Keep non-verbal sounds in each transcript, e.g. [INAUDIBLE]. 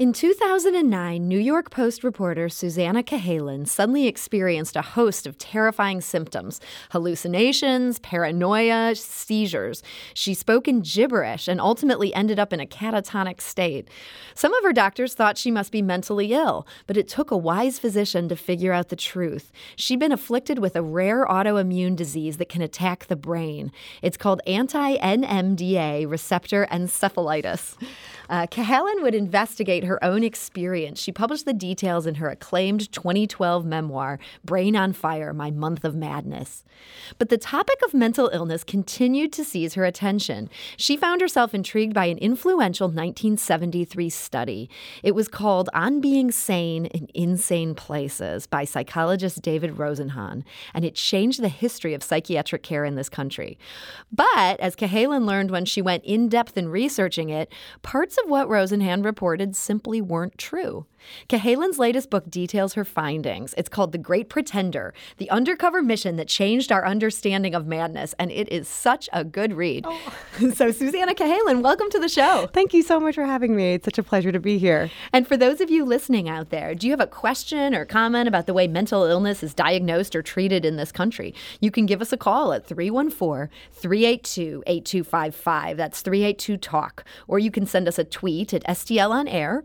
In 2009, New York Post reporter Susannah Cahalan suddenly experienced a host of terrifying symptoms hallucinations, paranoia, seizures. She spoke in gibberish and ultimately ended up in a catatonic state. Some of her doctors thought she must be mentally ill, but it took a wise physician to figure out the truth. She'd been afflicted with a rare autoimmune disease that can attack the brain. It's called anti NMDA receptor encephalitis. Uh, Cahalan would investigate her own experience. She published the details in her acclaimed 2012 memoir, Brain on Fire My Month of Madness. But the topic of mental illness continued to seize her attention. She found herself intrigued by an influential 1973 study. It was called On Being Sane in Insane Places by psychologist David Rosenhan, and it changed the history of psychiatric care in this country. But as Cahalan learned when she went in depth in researching it, parts of what Rosenhan reported simply weren't true. Cahalan's latest book details her findings. It's called The Great Pretender The Undercover Mission That Changed Our Understanding of Madness, and it is such a good read. Oh. [LAUGHS] so, Susannah Cahalan, welcome to the show. Thank you so much for having me. It's such a pleasure to be here. And for those of you listening out there, do you have a question or comment about the way mental illness is diagnosed or treated in this country? You can give us a call at 314 382 8255. That's 382 Talk. Or you can send us a tweet at STL on air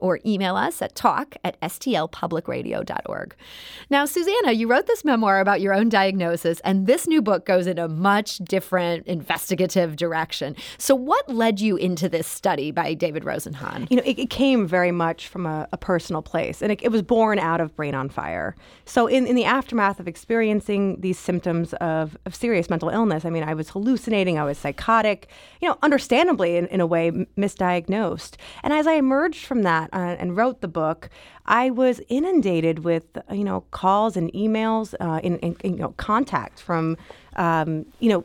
or email us at talk at stlpublicradio.org. Now, Susannah, you wrote this memoir about your own diagnosis, and this new book goes in a much different investigative direction. So, what led you into this study by David Rosenhan? You know, it, it came very much from a, a personal place, and it, it, was born out of Brain on Fire. So, in, in the aftermath of experiencing these symptoms of, of serious mental illness, I mean, I was hallucinating, I was psychotic, you know, understandably, in, in a way, misdiagnosed. And as I emerged from that, uh, and wrote the book, I was inundated with you know calls and emails, uh, in, in, you know contact from um, you know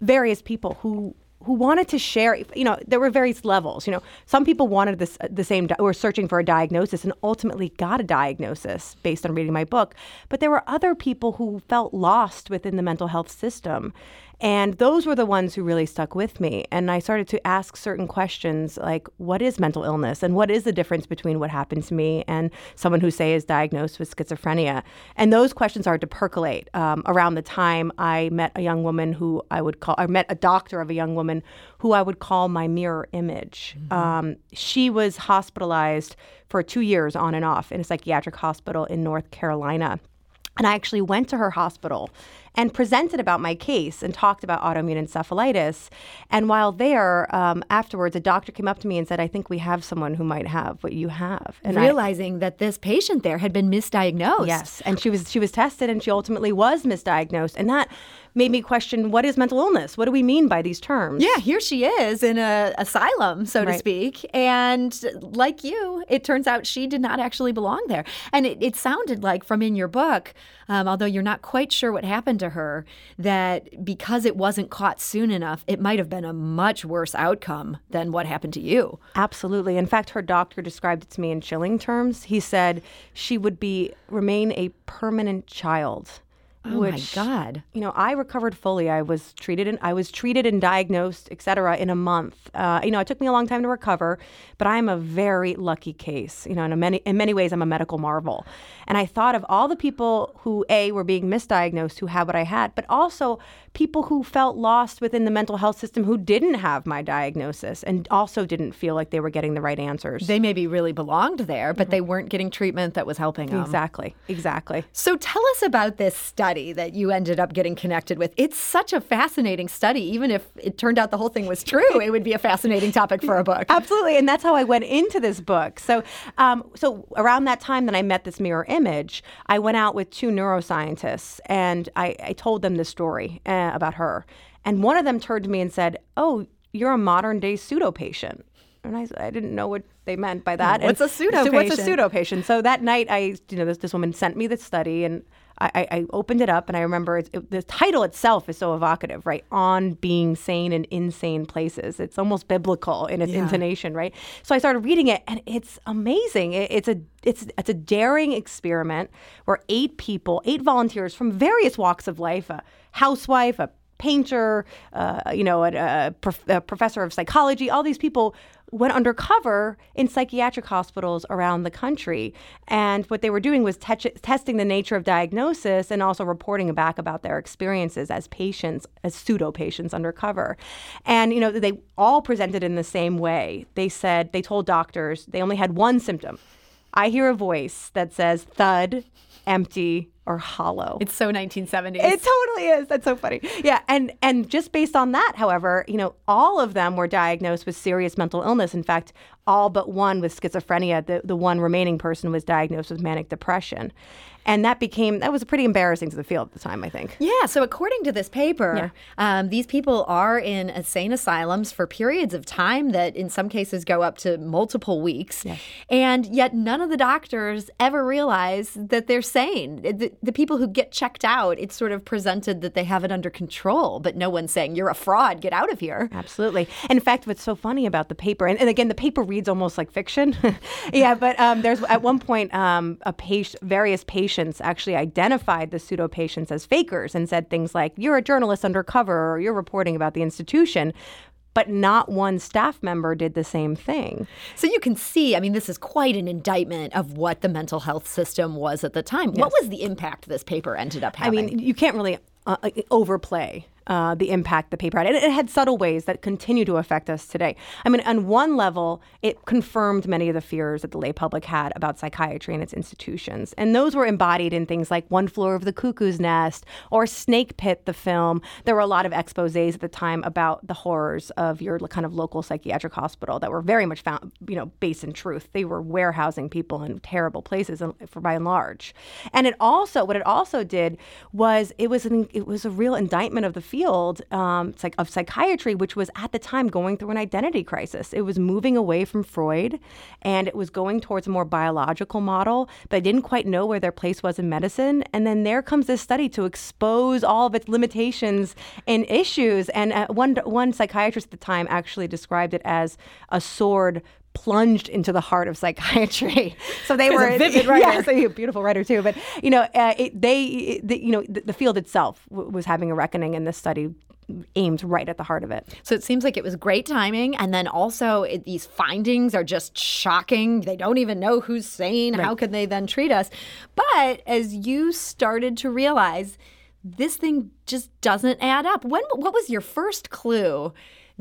various people who who wanted to share you know there were various levels you know. Some people wanted this the same were searching for a diagnosis and ultimately got a diagnosis based on reading my book. But there were other people who felt lost within the mental health system and those were the ones who really stuck with me. And I started to ask certain questions like, what is mental illness? And what is the difference between what happened to me and someone who, say, is diagnosed with schizophrenia? And those questions started to percolate um, around the time I met a young woman who I would call, I met a doctor of a young woman who I would call my mirror image. Mm-hmm. Um, she was hospitalized for two years on and off in a psychiatric hospital in North Carolina. And I actually went to her hospital and presented about my case and talked about autoimmune encephalitis. And while there, um, afterwards, a doctor came up to me and said, I think we have someone who might have what you have. And Realizing I, that this patient there had been misdiagnosed. Yes. And she was she was tested and she ultimately was misdiagnosed. And that made me question what is mental illness? What do we mean by these terms? Yeah, here she is in a asylum, so right. to speak. And like you, it turns out she did not actually belong there. And it, it sounded like from in your book, um, although you're not quite sure what happened to her, that because it wasn't caught soon enough, it might have been a much worse outcome than what happened to you. Absolutely. In fact, her doctor described it to me in chilling terms. He said she would be remain a permanent child Oh which, my God! You know, I recovered fully. I was treated and I was treated and diagnosed, et cetera, in a month. Uh, you know, it took me a long time to recover, but I'm a very lucky case. You know, in many in many ways, I'm a medical marvel. And I thought of all the people who a were being misdiagnosed, who had what I had, but also people who felt lost within the mental health system who didn't have my diagnosis and also didn't feel like they were getting the right answers. They maybe really belonged there, but mm-hmm. they weren't getting treatment that was helping them. Exactly. Exactly. So tell us about this study that you ended up getting connected with. It's such a fascinating study. Even if it turned out the whole thing was true, it would be a fascinating topic for a book. [LAUGHS] Absolutely. And that's how I went into this book. So, um, so around that time that I met this mirror image, I went out with two neuroscientists and I, I told them the story uh, about her. And one of them turned to me and said, Oh, you're a modern day pseudo patient. And I, I didn't know what they meant by that. What's and a pseudo so What's a pseudo patient? So that night, I, you know, this, this woman sent me the study and I, I opened it up and I remember it, the title itself is so evocative, right? On being sane in insane places. It's almost biblical in its yeah. intonation, right? So I started reading it and it's amazing. It, it's a it's it's a daring experiment where eight people, eight volunteers from various walks of life, a housewife, a painter, uh, you know, a, a, prof- a professor of psychology. All these people went undercover in psychiatric hospitals around the country. And what they were doing was te- testing the nature of diagnosis and also reporting back about their experiences as patients, as pseudo patients undercover. And, you know, they all presented in the same way. They said, they told doctors they only had one symptom. I hear a voice that says thud, empty, or hollow. It's so 1970s. It totally is. That's so funny. Yeah, and and just based on that, however, you know, all of them were diagnosed with serious mental illness. In fact, all but one with schizophrenia. The the one remaining person was diagnosed with manic depression and that became that was pretty embarrassing to the field at the time. I think. Yeah. So according to this paper, yeah. um, these people are in insane asylums for periods of time that, in some cases, go up to multiple weeks, yes. and yet none of the doctors ever realize that they're sane. The, people who get checked out, it's sort of presented that they have it under control, but no one's saying you're a fraud. Get out of here. Absolutely. And in fact, what's so funny about the paper, and, and again, the paper reads almost like fiction. [LAUGHS] yeah, but um, there's at one point um, a patient, various patients actually identified the pseudo patients as fakers and said things like, You're a journalist undercover, or you're reporting about the institution but not one staff member did the same thing. So you can see, I mean, this is quite an indictment of what the mental health system was at the time. Yes. What was the impact this paper ended up having? I mean, you can't really uh, overplay uh, the impact the paper had. And it had subtle ways that continue to affect us today. I mean, on one level, it confirmed many of the fears that the lay public had about psychiatry and its institutions. And those were embodied in things like One Flew Over the Cuckoo's Nest or Snake Pit, the film. There were a lot of exposes at the time about the horrors of your kind of local psychiatric hospital that were very much found, you know, based in truth. They were warehousing people in terrible places for by and large. And it also, what it also did was it was an, it was a real indictment of the field field um, of psychiatry, which was at the time going through an identity crisis. It was moving away from Freud, and it was going towards a more biological model, but I didn't quite know where their place was in medicine. And then there comes this study to expose all of its limitations and issues. And uh, one one psychiatrist at the time actually described it as a sword plunged into the heart of psychiatry. [LAUGHS] So they were a [LAUGHS] vivid writer. Yes, a beautiful writer too. But you know, uh, it, they, it, the, you know, the, the field itself w- was having a reckoning, and this study aimed right at the heart of it. So it seems like it was great timing, and then also it, these findings are just shocking. They don't even know who's sane. Right. How can they then treat us? But as you started to realize, this thing just doesn't add up. When what was your first clue?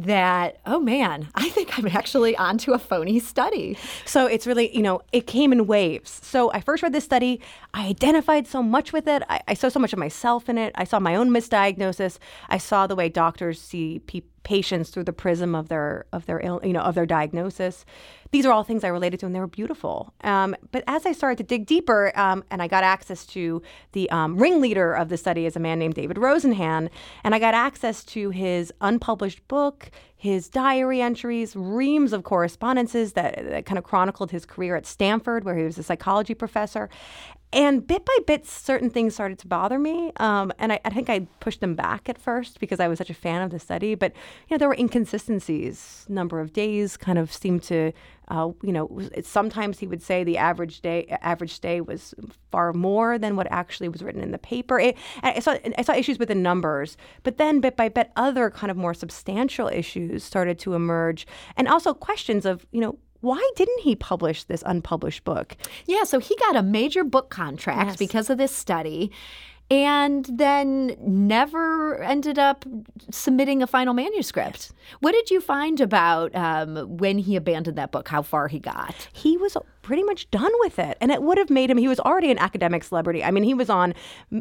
That, oh man, I think I'm actually onto a phony study. So it's really, you know, it came in waves. So I first read this study. I identified so much with it. I, I saw so much of myself in it. I saw my own misdiagnosis. I saw the way doctors see people patients through the prism of their of their you know of their diagnosis. These are all things I related to, and they were beautiful. Um, but as I started to dig deeper, um, and I got access to the um, ringleader of the study is a man named David Rosenhan, and I got access to his unpublished book, his diary entries, reams of correspondences that, that kind of chronicled his career at Stanford, where he was a psychology professor. And bit by bit, certain things started to bother me. Um, and I, I, think I pushed them back at first because I was such a fan of the study. But, you know, there were inconsistencies. Number of days kind of seemed to, uh, you know, sometimes he would say the average day, average stay was far more than what actually was written in the paper. It, I, saw, I saw issues with the numbers. But then bit by bit, other kind of more substantial issues started to emerge. And also questions of, you know, why didn't he publish this unpublished book? Yeah, so he got a major book contract yes. because of this study and then never ended up submitting a final manuscript. What did you find about um, when he abandoned that book, how far he got? He was pretty much done with it. And it would have made him, he was already an academic celebrity. I mean, he was on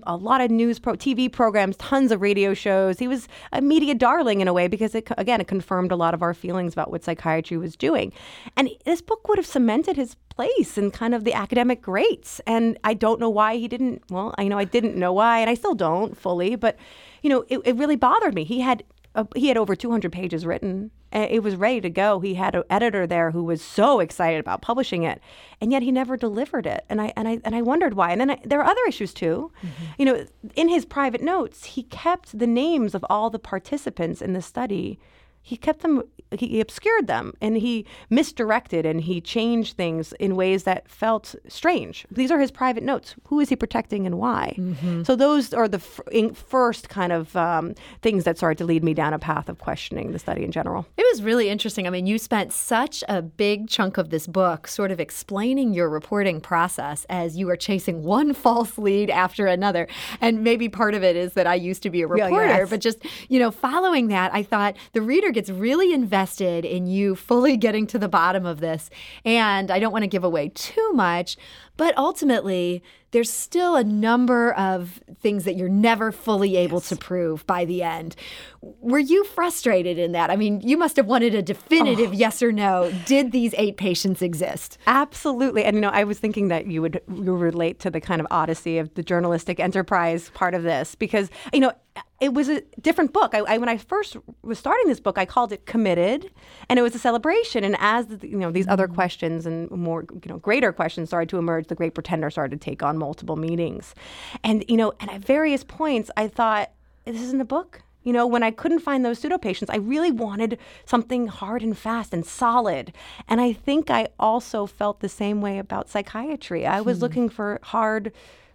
a lot of news, pro, TV programs, tons of radio shows. He was a media darling in a way because, it, again, it confirmed a lot of our feelings about what psychiatry was doing. And this book would have cemented his place in kind of the academic greats. And I don't know why he didn't, well, I know I didn't know why, and I still don't fully, but, you know, it, it really bothered me. He had uh, he had over 200 pages written. It was ready to go. He had an editor there who was so excited about publishing it, and yet he never delivered it. And I and I and I wondered why. And then I, there are other issues too. Mm-hmm. You know, in his private notes, he kept the names of all the participants in the study he kept them he obscured them and he misdirected and he changed things in ways that felt strange. These are his private notes. Who is he protecting and why? Mm-hmm. so those are the f- first kind of um, things that started to lead me down a path of questioning the study in general. It was really interesting. I mean you spent such a big chunk of this book sort of explaining your reporting process as you were chasing one [LAUGHS] false lead after another. And maybe part of it is that i used to be a reporter yeah, yes. but just you know following that i thought the reader gets really invested in you fully [LAUGHS] getting to the bottom of this. And I don't want to give away too much, but ultimately, there's still a number of things that you're never fully able yes. to prove by the end. Were you frustrated in that? I mean, you must have wanted a definitive oh. yes or no. Did these eight patients exist? Absolutely. And you know, I was thinking that you would you relate to the kind of odyssey of the journalistic enterprise part of this because you know it was a different book. I, I, when I first was starting this book, I called it "Committed," and it was a celebration. And as the, you know, these other mm. questions and more you know greater questions started to emerge, the Great Pretender started to take on multiple meetings. And you know, and at various points, I thought, "This isn't a book." You know, when I couldn't find those pseudo patients, I really wanted something hard and fast and solid. And I think I also felt the same way about psychiatry. I was hmm. looking for hard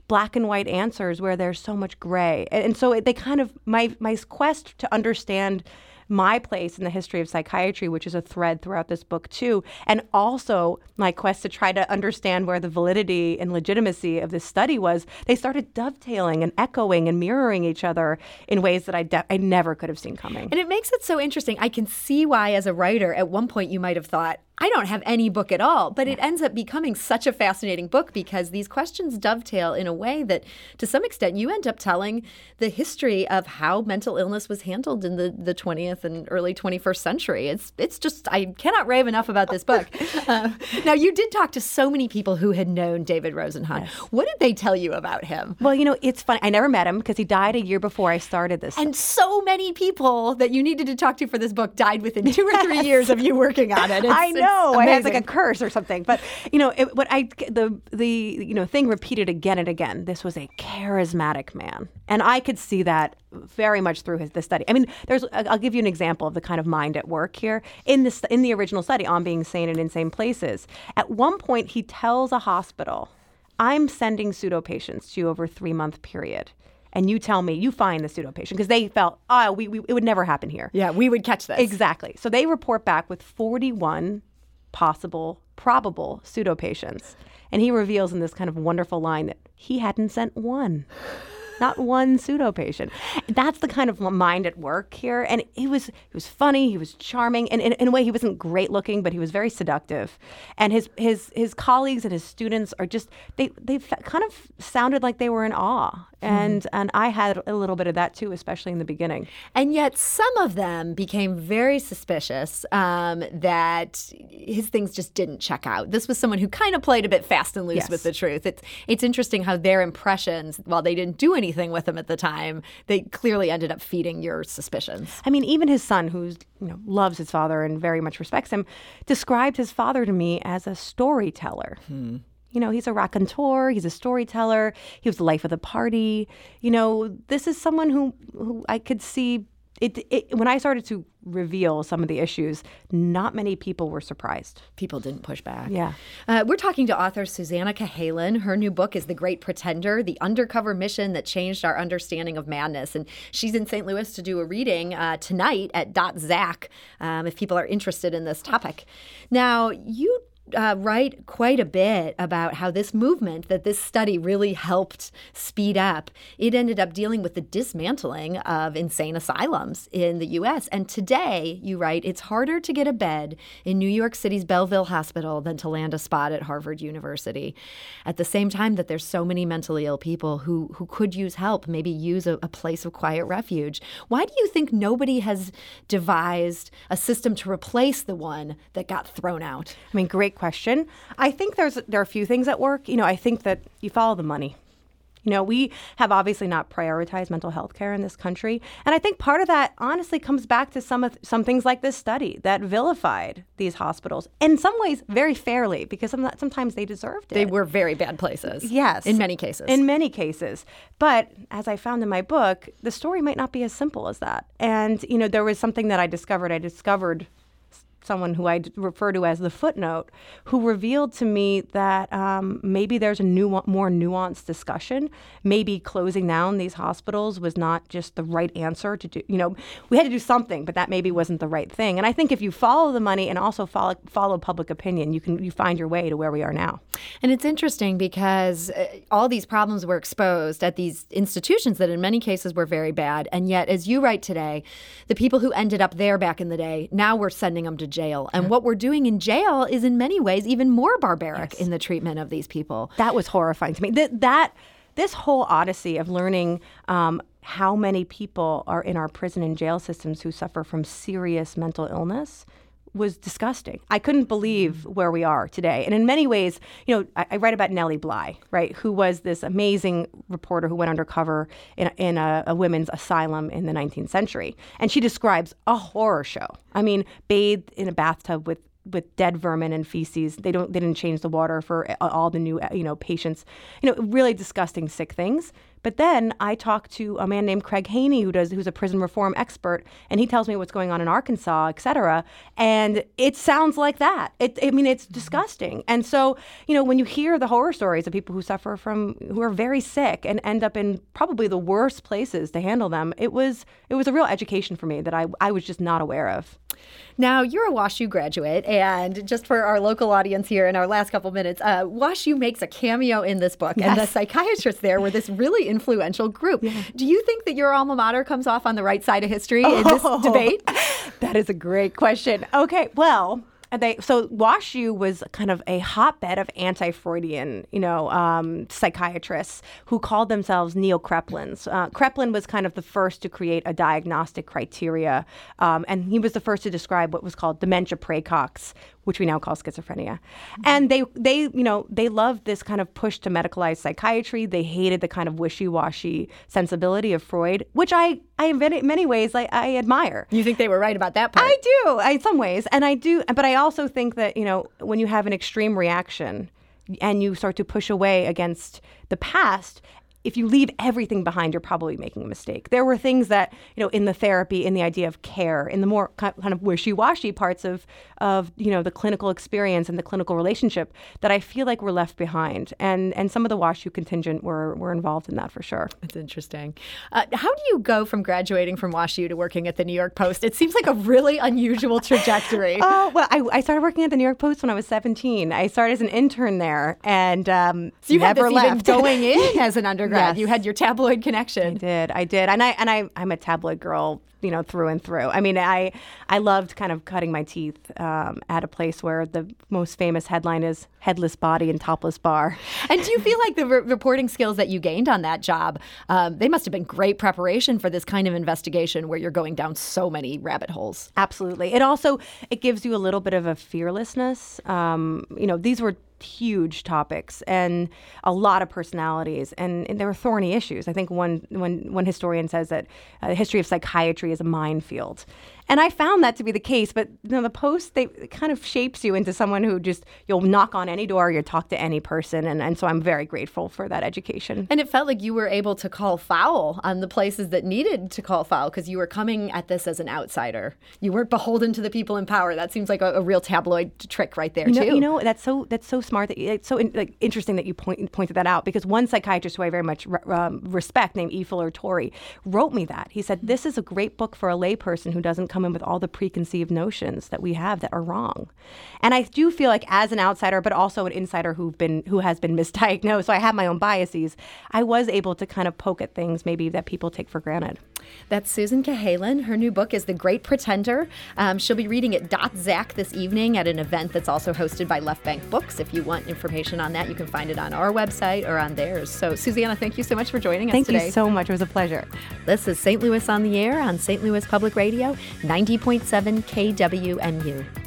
black and white answers where there's so much gray. And, and so they kind of my my quest to understand my place in the history of psychiatry, which is a thread throughout this book too, and also my quest to try to understand where the validity and legitimacy of this study was, they started dovetailing and echoing and mirroring each other in ways that I, de- I never could have seen coming. And it makes it so interesting. I can see why, as a writer, at one point you might have thought, I don't have any book at all, but it ends up becoming such a fascinating book because these questions dovetail in a way that, to some extent, you end up telling the history of how mental illness was handled in the, the 20th and early 21st century. It's it's just I cannot rave enough about this book. uh, [LAUGHS] now, you did talk to so many people who had known David Rosenhan. Yes. What did they tell you about him? Well, you know, it's funny. I never met him because he died a year before I started this. And so many people that you needed to talk to for this book died within two or three [LAUGHS] years of you working on it. It's, I know know. I had like a curse or something. But you know, it, what I the the you know thing repeated again and again. This was a charismatic man, and I could see that very much through his the study. I mean, there's I'll give you an example of the kind of mind at work here in this in the original study on being sane in insane places. At one point, he tells a hospital, "I'm sending pseudo patients to you over a three month period." and you tell me you find the pseudo patient because they felt oh we, we, it would never happen here yeah we would catch this exactly so they report back with 41 possible, probable pseudo patients. And he reveals in this kind of wonderful line that he hadn't sent one not one pseudo patient. That's the kind of mind at work here. And he was he was funny, he was charming, and in, in, a way he wasn't great looking, but he was very seductive. And his his his colleagues and his students are just they they kind of sounded like they were in awe. And mm. and I had a little bit of that too, especially in the beginning. And yet some of them became very suspicious um, that his things just didn't check out. This was someone who kind of played a bit fast and loose yes. with the truth. It's it's interesting how their impressions, while they didn't do anything anything with him at the time, they clearly ended up feeding your suspicions. I mean, even his son, who you know loves his father and very much respects him, described his father to me as a storyteller. Hmm. You know, he's a raconteur, he's a storyteller, he was the life of the party. You know, this is someone who, who I could see it, it, when I started to reveal some of the issues, not many people were surprised. People didn't push back. Yeah. Uh, we're talking to author Susannah Cahalan. Her new book is The Great Pretender The Undercover Mission That Changed Our Understanding of Madness. And she's in St. Louis to do a reading uh, tonight at Dot Zac um, if people are interested in this topic. Now, you uh, write quite a bit about how this movement that this study really helped speed up. It ended up dealing with the dismantling of insane asylums in the U.S. And today, you write, it's harder to get a bed in New York City's Bellevue Hospital than to land a spot at Harvard University. At the same time that there's so many mentally ill people who who could use help, maybe use a, a place of quiet refuge. Why do you think nobody has devised a system to replace the one that got thrown out? I mean, great question. I think there's there are a few things at work. You know, I think that you follow the money. You know, we have obviously not prioritized mental health care in this country. And I think part of that honestly comes back to some of some things like this study that vilified these hospitals in some ways very fairly because sometimes they deserved it. They were very bad places. Yes. In many cases. In many cases. But as I found in my book, the story might not be as simple as that. And, you know, there was something that I discovered. I discovered someone who I refer to as the footnote, who revealed to me that um, maybe there's a new, more nuanced discussion. Maybe closing down these hospitals was not just the right answer to do. You know, we had to do something, but that maybe wasn't the right thing. And I think if you follow the money and also follow follow public opinion, you can you find your way to where we are now. And it's interesting because uh, all these problems were exposed at these institutions that in many cases were very bad, and yet, as you write today, the people who ended up there back in the day now we're sending them to jail. And what we're doing in jail is in many ways even more barbaric yes. in the treatment of these people. That was horrifying to me. That, that this whole odyssey of learning um, how many people are in our prison and jail systems who suffer from serious mental illness was disgusting. I couldn't believe mm. where we are today. And in many ways, you know, I, I, write about Nellie Bly, right, who was this amazing reporter who went undercover in, in a, a women's asylum in the 19th century. And she describes a horror show. I mean, bathed in a bathtub with with dead vermin and feces. They don't they didn't change the water for all the new you know patients. You know, really disgusting sick things. But then I talked to a man named Craig Haney, who does who's a prison reform expert, and he tells me what's going on in Arkansas, et cetera. And it sounds like that. It, I mean, it's disgusting. And so, you know, when you hear the horror stories of people who suffer from who are very sick and end up in probably the worst places to handle them, it was it was a real education for me that I I was just not aware of. Now, you're a WashU graduate, and just for our local audience here in our last couple minutes, uh, WashU makes a cameo in this book, yes. and the psychiatrists there were this really influential group. Yeah. Do you think that your alma mater comes off on the right side of history oh, in this oh, debate? [LAUGHS] That is a great question. Okay, well, they so WashU was kind of a hotbed of anti-Freudian, you know, um, psychiatrists who called themselves neo-Kraepelins. Uh, Kraepelin was kind of the first to create a diagnostic criteria, um, and he was the first to describe what was called dementia praecox, which we now call schizophrenia. Mm-hmm. And they they you know they loved this kind of push to medicalize psychiatry. They hated the kind of wishy-washy sensibility of Freud, which I I in many, many ways I, I admire. You think they were right about that part? I do, in some ways, and I do, but I also think that you know when you have an extreme reaction and you start to push away against the past if you leave everything behind, you're probably making a mistake. There were things that, you know, in the therapy, in the idea of care, in the more kind of wishy-washy parts of, of, you know, the clinical experience and the clinical relationship that I feel like were left behind. And and some of the WashU contingent were, were involved in that for sure. That's interesting. Uh, how do you go from graduating from WashU to working at the New York Post? It seems like a really unusual trajectory. [LAUGHS] Oh, well, I, I, started working at the New York Post when I was 17. I started as an intern there and um, so you never left. going [LAUGHS] in as an undergrad undergrad. Yes. You had your tabloid connection. I did. I did. And I and I I'm a tabloid girl, you know, through and through. I mean, I I loved kind of cutting my teeth um, at a place where the most famous headline is headless body and topless bar. [LAUGHS] And do you feel like the re- reporting skills that you gained on that job, um, they must have been great preparation for this kind of investigation where you're going down so many rabbit holes? Absolutely. It also it gives you a little bit of a fearlessness. Um, you know, these were huge topics and a lot of personalities, and, and there were thorny issues. I think one one one historian says that uh, the history of psychiatry is a minefield, and I found that to be the case. But you know, the post they kind of shapes you into someone who just you'll knock on any door, you'll talk to any person, and, and so I'm very grateful for that education. And it felt like you were able to call foul on the places that needed to call foul because you were coming at this as an outsider. You weren't beholden to the people in power. That seems like a, a real tabloid trick right there you know, too. You know that's so that's so smart. That it's so in, like interesting that you point, pointed that out because one psychiatrist who I very much um, respect, named E. Fuller Torrey, wrote me that he said this is a great book for a layperson who doesn't come in with all the preconceived notions that we have that are wrong. And I do feel like as an outsider, but also an insider who've been who has been [LAUGHS] misdiagnosed, so I have my own biases. I was able to kind of poke at things maybe that people take for granted. That's Susan Cahalan. Her new book is The Great Pretender. Um, she'll be reading at Dot Zach this evening at an event that's also hosted by Left Bank Books. If you want information on that, you can find it on our website or on theirs. So, Susannah, thank you so much for joining us thank today. Thank you so much. It was a pleasure. This is St. Louis on the Air on St. Louis Public Radio, 90.7 KWMU.